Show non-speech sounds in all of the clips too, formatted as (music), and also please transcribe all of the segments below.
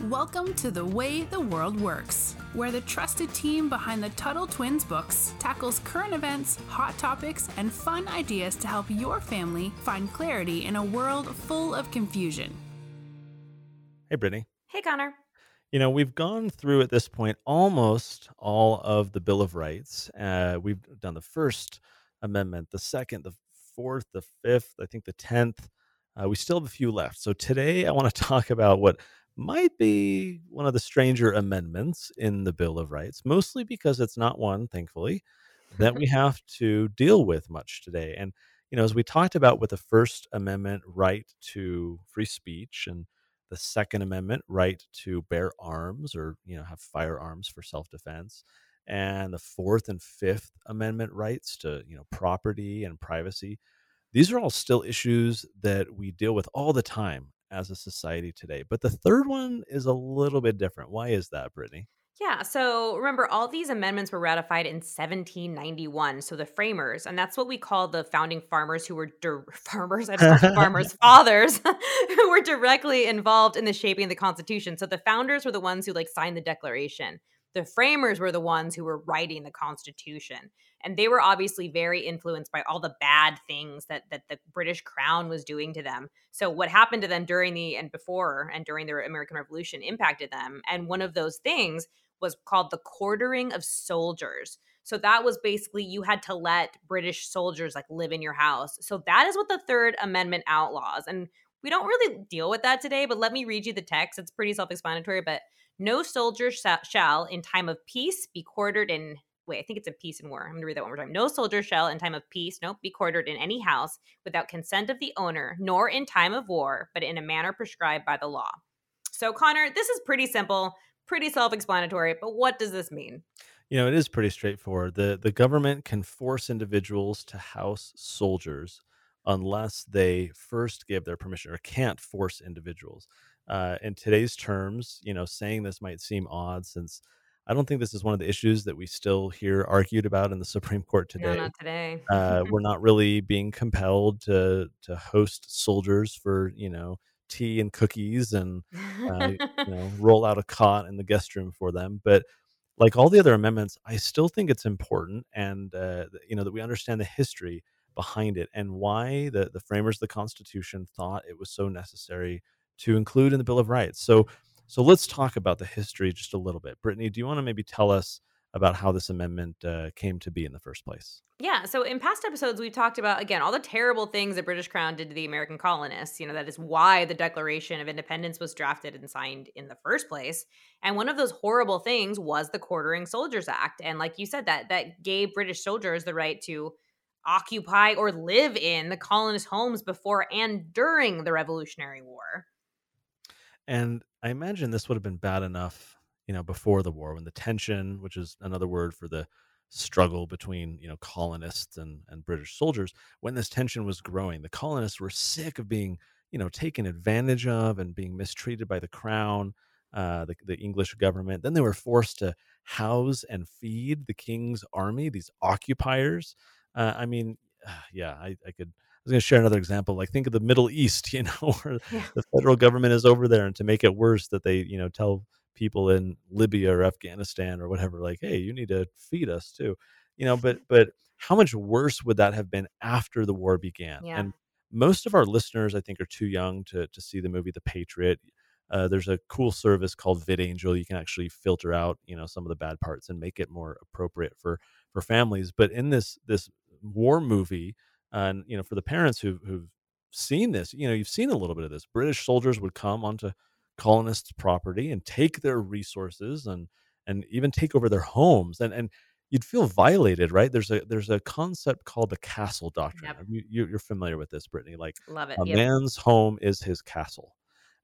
Welcome to The Way the World Works, where the trusted team behind the Tuttle Twins books tackles current events, hot topics, and fun ideas to help your family find clarity in a world full of confusion. Hey, Brittany. Hey, Connor. You know, we've gone through at this point almost all of the Bill of Rights. Uh, we've done the First Amendment, the Second, the Fourth, the Fifth, I think the Tenth. Uh, we still have a few left. So today I want to (laughs) talk about what might be one of the stranger amendments in the Bill of Rights, mostly because it's not one, thankfully, that we (laughs) have to deal with much today. And, you know, as we talked about with the First Amendment right to free speech and the Second Amendment right to bear arms or, you know, have firearms for self defense, and the Fourth and Fifth Amendment rights to, you know, property and privacy. These are all still issues that we deal with all the time as a society today. But the third one is a little bit different. Why is that, Brittany? Yeah, so remember, all these amendments were ratified in 1791. So the framers, and that's what we call the founding farmers who were di- (laughs) farmers, I don't know, farmers, (laughs) fathers, (laughs) who were directly involved in the shaping of the Constitution. So the founders were the ones who like signed the Declaration. The framers were the ones who were writing the Constitution and they were obviously very influenced by all the bad things that that the British crown was doing to them. So what happened to them during the and before and during the American Revolution impacted them. And one of those things was called the quartering of soldiers. So that was basically you had to let British soldiers like live in your house. So that is what the Third Amendment outlaws. And we don't really deal with that today, but let me read you the text. It's pretty self-explanatory, but no soldier shall in time of peace be quartered in wait, I think it's in peace and war. I'm gonna read that one more time. No soldier shall in time of peace, nope, be quartered in any house without consent of the owner, nor in time of war, but in a manner prescribed by the law. So, Connor, this is pretty simple, pretty self-explanatory, but what does this mean? You know, it is pretty straightforward. The the government can force individuals to house soldiers unless they first give their permission or can't force individuals. Uh, in today's terms, you know, saying this might seem odd since I don't think this is one of the issues that we still hear argued about in the (laughs) Supreme Court today. No, not today. uh, we're not really being compelled to to host soldiers for you know tea and cookies and uh, you (laughs) know roll out a cot in the guest room for them. But like all the other amendments, I still think it's important and uh, you know that we understand the history behind it and why the the framers of the Constitution thought it was so necessary to include in the Bill of Rights. So so let's talk about the history just a little bit. Brittany, do you want to maybe tell us about how this amendment uh, came to be in the first place? Yeah. So in past episodes, we've talked about, again, all the terrible things the British Crown did to the American colonists. You know, that is why the Declaration of Independence was drafted and signed in the first place. And one of those horrible things was the Quartering Soldiers Act. And like you said, that that gave British soldiers the right to occupy or live in the colonist homes before and during the Revolutionary War. And I imagine this would have been bad enough, you know, before the war when the tension, which is another word for the struggle between, you know, colonists and, and British soldiers, when this tension was growing, the colonists were sick of being, you know, taken advantage of and being mistreated by the crown, uh, the, the English government. Then they were forced to house and feed the king's army, these occupiers. Uh, I mean, (sighs) yeah, I, I could was going to share another example. Like think of the Middle East, (laughs) you know, where yeah. the federal government is over there, and to make it worse, that they you know tell people in Libya or Afghanistan or whatever, like, hey, you need to feed us too, you know. But but how much worse would that have been after the war began? Yeah. And most of our listeners, I think, are too young to to see the movie The Patriot. Uh, there's a cool service called VidAngel. You can actually filter out, you know, some of the bad parts and make it more appropriate for for families. But in this this war movie, and you know for the parents who who've seen this you know you've seen a little bit of this british soldiers would come onto colonists property and take their resources and and even take over their homes and and you'd feel violated right? There's a there's a concept called the castle doctrine. Yep. you, you're familiar with this brittany? Like love it. a yep. man's home is his castle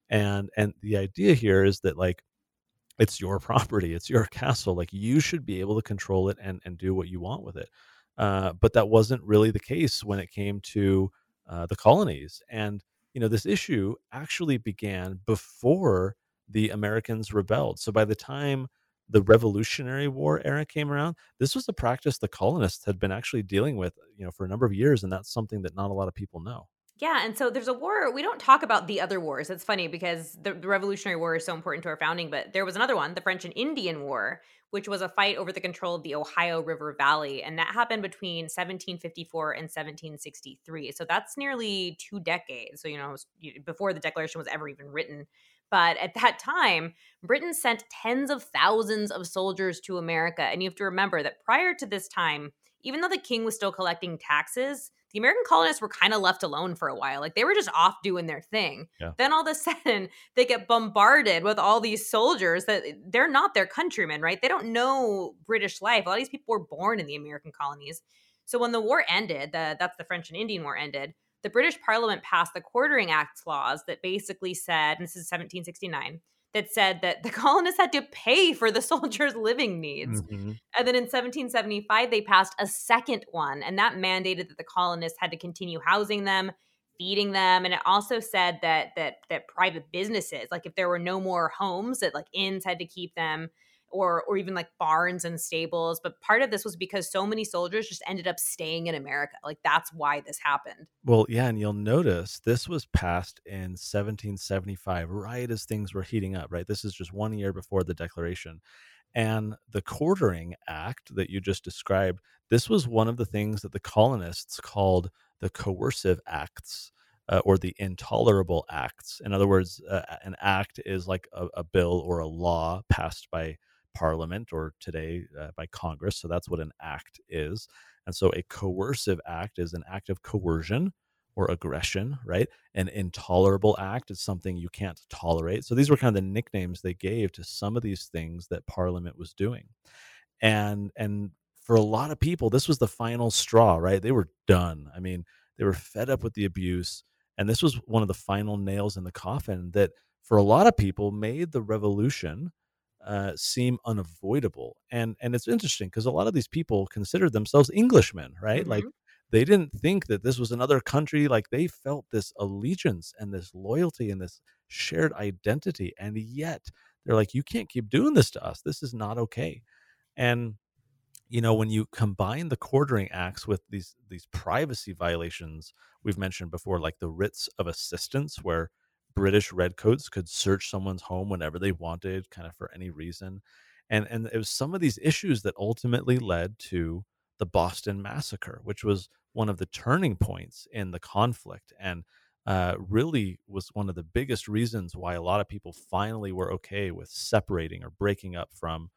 and and the idea here is that like it's your (laughs) property it's your castle like you should be able to control it and and do what you want with it uh, but that wasn't really the case when it came to uh, the colonies. And, you know, this issue actually began before the Americans rebelled. So by the time the Revolutionary War era came around, this was a practice the colonists had been actually dealing with, you know, for a number of years. And that's something that not a lot of people know. Yeah, and so there's a war. We don't talk about the other wars. It's funny because the, the, Revolutionary War is so important to our founding, but there was another one, the French and Indian War, which was a fight over the control of the Ohio River Valley. And that happened between 1754 and 1763. So that's nearly two decades. So, you know, before the Declaration was ever even written. But at that time, Britain sent tens of thousands of soldiers to America. And you have to remember that prior to this time, even though the king was still collecting taxes, the American colonists were kind of left alone for a while. Like they were just off doing their thing. Yeah. Then all of a (laughs) sudden, they get bombarded with all these soldiers that eh, they're not their countrymen, right? They don't know British life. A lot of these people were born in the American colonies. So when the war ended, the, that's the French and Indian War ended, the British Parliament passed the Quartering Act clause that basically said, and this is 1769, that said that the (laughs) colonists had to pay for the (laughs) soldiers' living needs. Mm-hmm. And then in 1775, they passed a second one, and that mandated that the colonists had to continue housing them, feeding them, and it also said that that that private businesses, like if there were no more homes, that like inns had to keep them or or even like barns and stables but part of this was because so many soldiers just ended up staying in america like that's why this happened well yeah and you'll notice this was passed in 1775 right as things were heating up right this is just one year before the declaration and the quartering act that you just described this was one of the things that the colonists called the coercive acts uh, or the intolerable acts. In other words, uh, an act is like a, a, bill or a law passed by parliament or today uh, by Congress. So that's what an act is. And so a coercive act is an act of coercion or aggression, right? An intolerable act is something you can't tolerate. So these were kind of the nicknames they gave to some of these things that parliament was doing. And and for a lot of people this was the final straw, right? They were done. I mean, they were fed up with the abuse and this was one of the final nails in the coffin that for a lot of people made the revolution uh, seem unavoidable. And and it's interesting because a lot of these people considered themselves Englishmen, right? Mm-hmm. Like they didn't think that this was another country. Like they felt this allegiance and this loyalty and this shared identity, and yet they're like, you can't keep doing this to us. This is not okay. And you know when you combine the quartering acts with these these privacy violations we've mentioned before like the writs of assistance where British redcoats could search someone's home whenever they wanted, kind of for any reason. And and it was some of these issues that ultimately led to the Boston Massacre, which was one of the turning points in the conflict and uh, really was one of the biggest reasons why a lot of people finally were okay with separating or breaking up from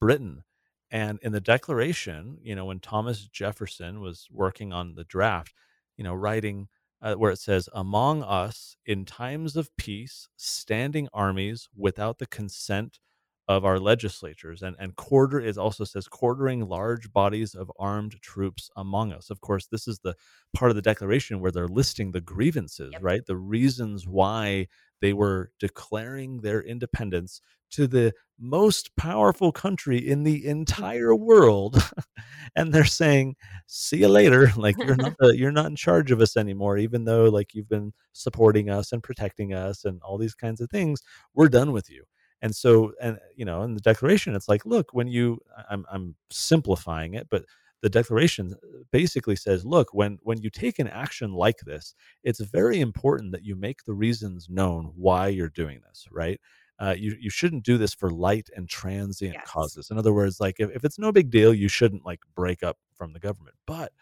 Britain. And in the Declaration, you know, when Thomas Jefferson was working on the draft, you know, writing uh, where it says, Among us, in times of peace, standing armies without the consent of our legislatures. And, and quarter is also says quartering large bodies of armed troops among us. Of course, this is the part of the declaration where they're listing the grievances, yep. right? The reasons why they were declaring their independence to the most powerful country in the entire world (laughs) and they're saying see you later (laughs) like you're not (laughs) the, you're not in charge of us anymore even though like you've been supporting us and protecting us and all these kinds of things we're done with you. And so and you know in the declaration it's like look when you i'm i'm simplifying it but the declaration basically says look when when you take an action like this it's very important that you make the reasons known why you're doing this right uh, you you shouldn't do this for light and transient yes. causes in other words like if, if it's no big deal you shouldn't like break up from the government but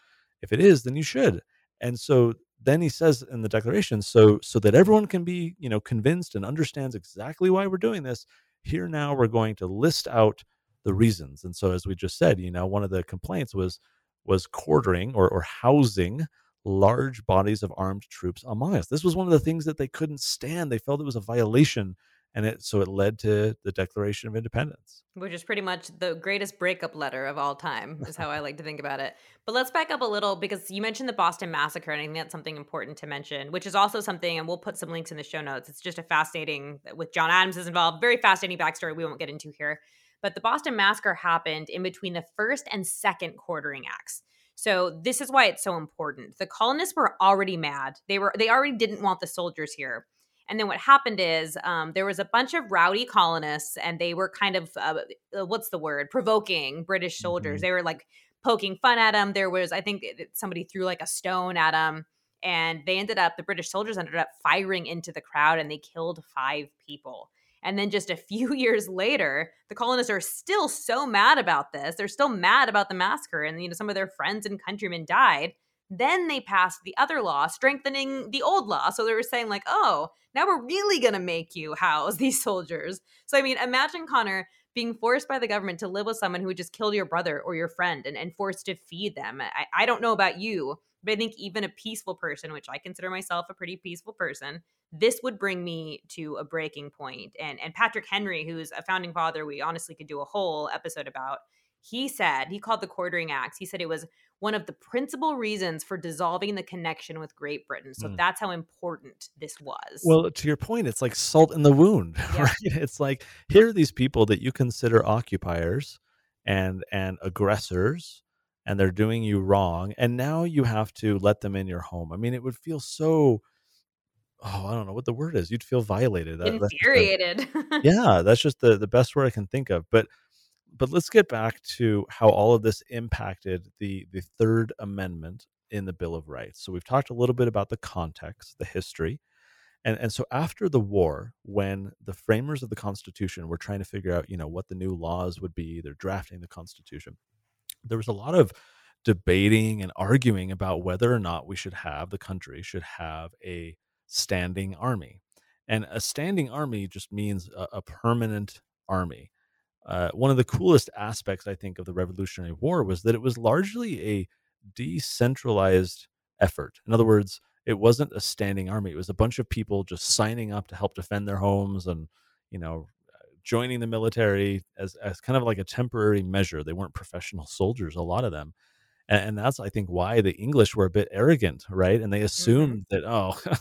if it is then you should and so then he says in the declaration so so that everyone can be you know convinced and understands exactly why we're doing this here now we're going to list out the reasons. And so, as we just said, you know, one of the complaints was was quartering or, or housing large bodies of armed troops among us. This was one of the things that they couldn't stand. They felt it was a violation, and it so it led to the Declaration of Independence, which is pretty much the greatest breakup letter of all time, is how I like to think about it. But let's back up a little because you mentioned the Boston Massacre, and I think that's something important to mention, which is also something, and we'll put some links in the show notes. It's just a fascinating with John Adams is involved, very fascinating backstory we won't get into here. But the Boston Massacre happened in between the first and second quartering acts. So this is why it's so important. The colonists were already mad. They were they already didn't want the soldiers here. And then what happened is um, there was a bunch of rowdy colonists, and they were kind of uh, uh what's the word provoking British soldiers. Mm-hmm. They were like poking fun at them. There was I think somebody threw like a stone at them, and they ended up the British soldiers ended up firing into the crowd and they killed five people. And then just a (laughs) few years later, the colonists are still so mad about this. They're still mad about the massacre, and you know some of their friends and countrymen died. Then they passed the other law, strengthening the old law. So they were saying, like, oh, now we're really going to make you house (laughs) these soldiers. So, I mean, imagine, Connor, being forced by the government to live with someone who just kill your brother or your friend and, and forced to feed them. I, I don't know about you, but I think even a peaceful person, which I consider myself a pretty peaceful person, this would bring me to a breaking point. And and Patrick Henry, who's a founding father, we honestly could do a whole episode about. He said he called the Quartering Acts. He said it was one of the principal reasons for dissolving the connection with Great Britain. So mm. that's how important this was. Well, to your point, it's like salt in the wound, (laughs) yeah. right? It's like here are these people that you consider occupiers and and aggressors and they're doing you wrong and now you have to let them in your home. I mean, it would feel so oh, I don't know what the word is. You'd feel violated. That, Infuriated. The, yeah, that's just the the best word I can think of. But but let's get back to how all of this impacted the the Third Amendment in the Bill of Rights. So we've talked a little bit about the context, the history. And, and so after the war, when the framers of the Constitution were trying to figure out, you know, what the new laws would be, they're drafting the Constitution, there was a lot of debating and arguing about whether or not we should have the country should have a standing army. And a standing army just means a, a permanent army. Uh, one of the coolest aspects, I think, of the Revolutionary War was that it was largely a decentralized effort. In other words, it wasn't a standing army. It was a bunch of people just signing up to help defend their homes and, you know, joining the military as, as kind of like a temporary measure. They weren't professional soldiers, a lot of them. And, and that's, I think, why the English were a bit arrogant, right? And they mm-hmm. assumed mm-hmm. that, oh, (laughs)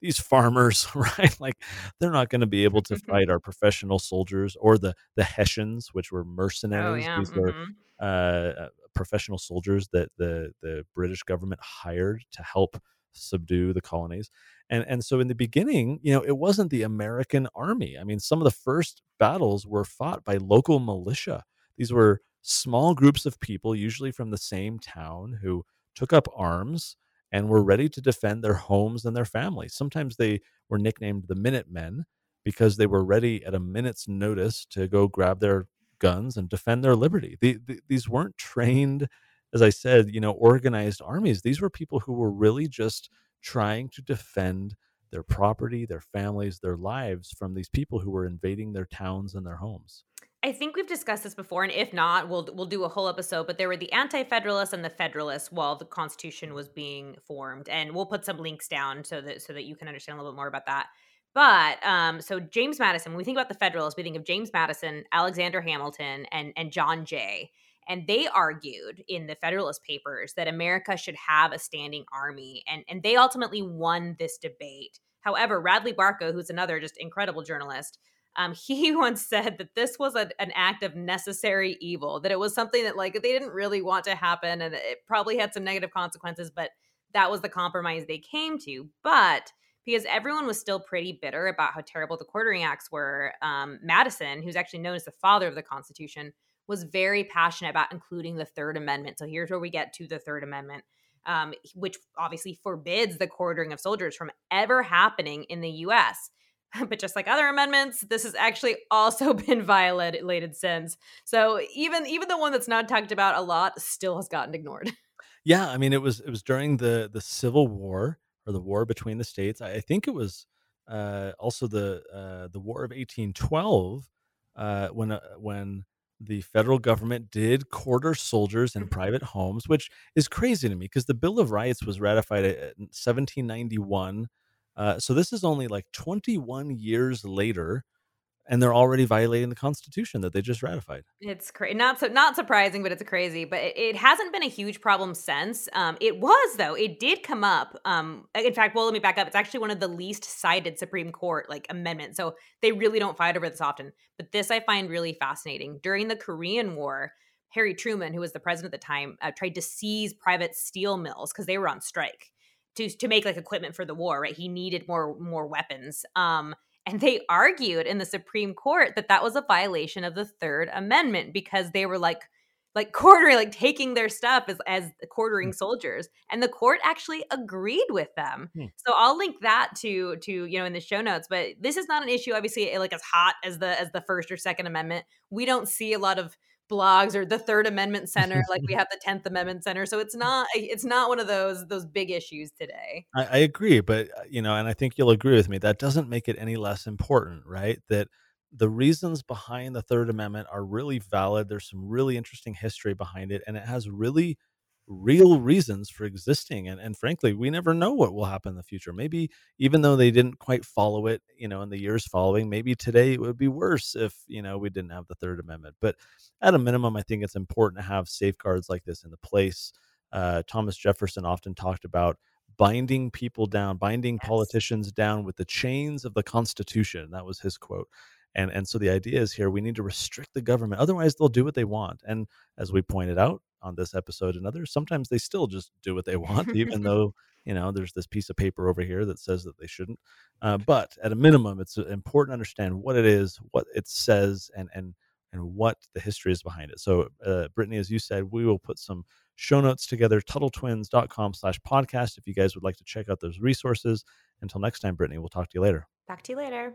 these farmers, (laughs) right? Like they're not going to be able to fight our professional soldiers or the the Hessians, which were oh, mercenaries. Oh, yeah. These mm-hmm. were uh, uh, professional soldiers that the the British government hired to help subdue the colonies. And and so in the beginning, you know, it wasn't the American army. I mean, some of the first battles were fought by local militia. These were small groups of people, usually from the same town, who took up arms and were ready to defend their homes and their families. Sometimes they were nicknamed the Minutemen because they were ready at a minute's notice to go grab their guns and defend their liberty. The, the, these weren't trained, as I said, you know, organized armies. These were people who were really just trying to defend their property, their families, their lives from these people who were invading their towns and their homes. I think we've discussed this before, and if not, we'll we'll do a whole episode. But there were the Anti-Federalists and the Federalists while the Constitution was being formed, and we'll put some links down so that so that you can understand a little bit more about that. But um, so James Madison, when we think about the Federalists, we think of James Madison, Alexander Hamilton, and and John Jay, and they argued in the Federalist Papers that America should have a standing army, and and they ultimately won this debate. However, Radley Balko, who's another just incredible journalist um, (laughs) he once said that this was a, an act of necessary evil, that it was something that like they didn't really want to happen and it probably had some negative consequences, but that was the compromise they came to. But because everyone was still pretty bitter about how terrible the quartering acts were, um, Madison, who's actually known as the father of the Constitution, was very passionate about including the Third Amendment. So here's where we get to the Third Amendment. Um, which obviously forbids the quartering of soldiers from ever happening in the US. (laughs) but just like other amendments this has actually (laughs) also been violated since. So even even the one that's not talked about a lot still has gotten ignored. (laughs) Yeah i mean it was it was during the the civil war or the war between the states. I, I think it was uh, also the uh, the war of 1812 uh, when uh, when the federal government did quarter soldiers in mm-hmm. private homes, which is crazy to me because the Bill of Rights was ratified in 1791 uh, so this is only like 21 years later, and they're already violating the Constitution that they just ratified. It's crazy. Not so not surprising, but it's crazy. But it, it hasn't been a huge problem since. Um, it was though. It did come up. Um, in fact, well, let me back up. It's actually one of the least cited Supreme Court like amendments. So they really don't fight over this often. But this I find really fascinating. During the Korean War. Harry Truman, who was the president at the time, uh, tried to seize private steel mills because they were on strike to to make like equipment for the war, right? He needed more more weapons. Um, and they argued in the Supreme Court that that was a violation of the Third Amendment because they were like, like quartering, like taking their stuff as, as quartering soldiers. And the court actually agreed with them. Hmm. So I'll link that to to you know in the show notes. But this is not an issue, obviously, like as hot as the as the First or Second Amendment. We don't see a lot of blogs or the Third Amendment Center (laughs) like we have the Tenth Amendment Center. So it's not it's not one of those those big issues today. I, I agree, but uh, you know, and I think you'll agree with me. That doesn't make it any less important, right? That the reasons behind the Third Amendment are really valid. There's some really interesting history behind it, and it has really real reasons for existing. And and frankly, we never know what will happen in the future. Maybe even though they didn't quite follow it, you know, in the years following, maybe today it would be worse if you know we didn't have the Third Amendment. But at a minimum, I think it's important to have safeguards like this in the place. Uh, Thomas Jefferson often talked about binding people down, binding Yes. politicians down with the chains of the Constitution. That was his quote. And and so the idea is here we need to restrict the government, otherwise they'll do what they want. And as we pointed out on this episode and others, sometimes they still just do what they want, (laughs) even though you know there's this piece of paper over here that says that they shouldn't. Uh, but at a minimum, it's important to understand what it is, what it says, and and and what the history is behind it. So, uh, Brittany, as you said, we will put some show notes together, TuttleTwins.com slash podcast, if you guys would like to check out those resources. Until next time, Brittany, we'll talk to you later. Talk to you later.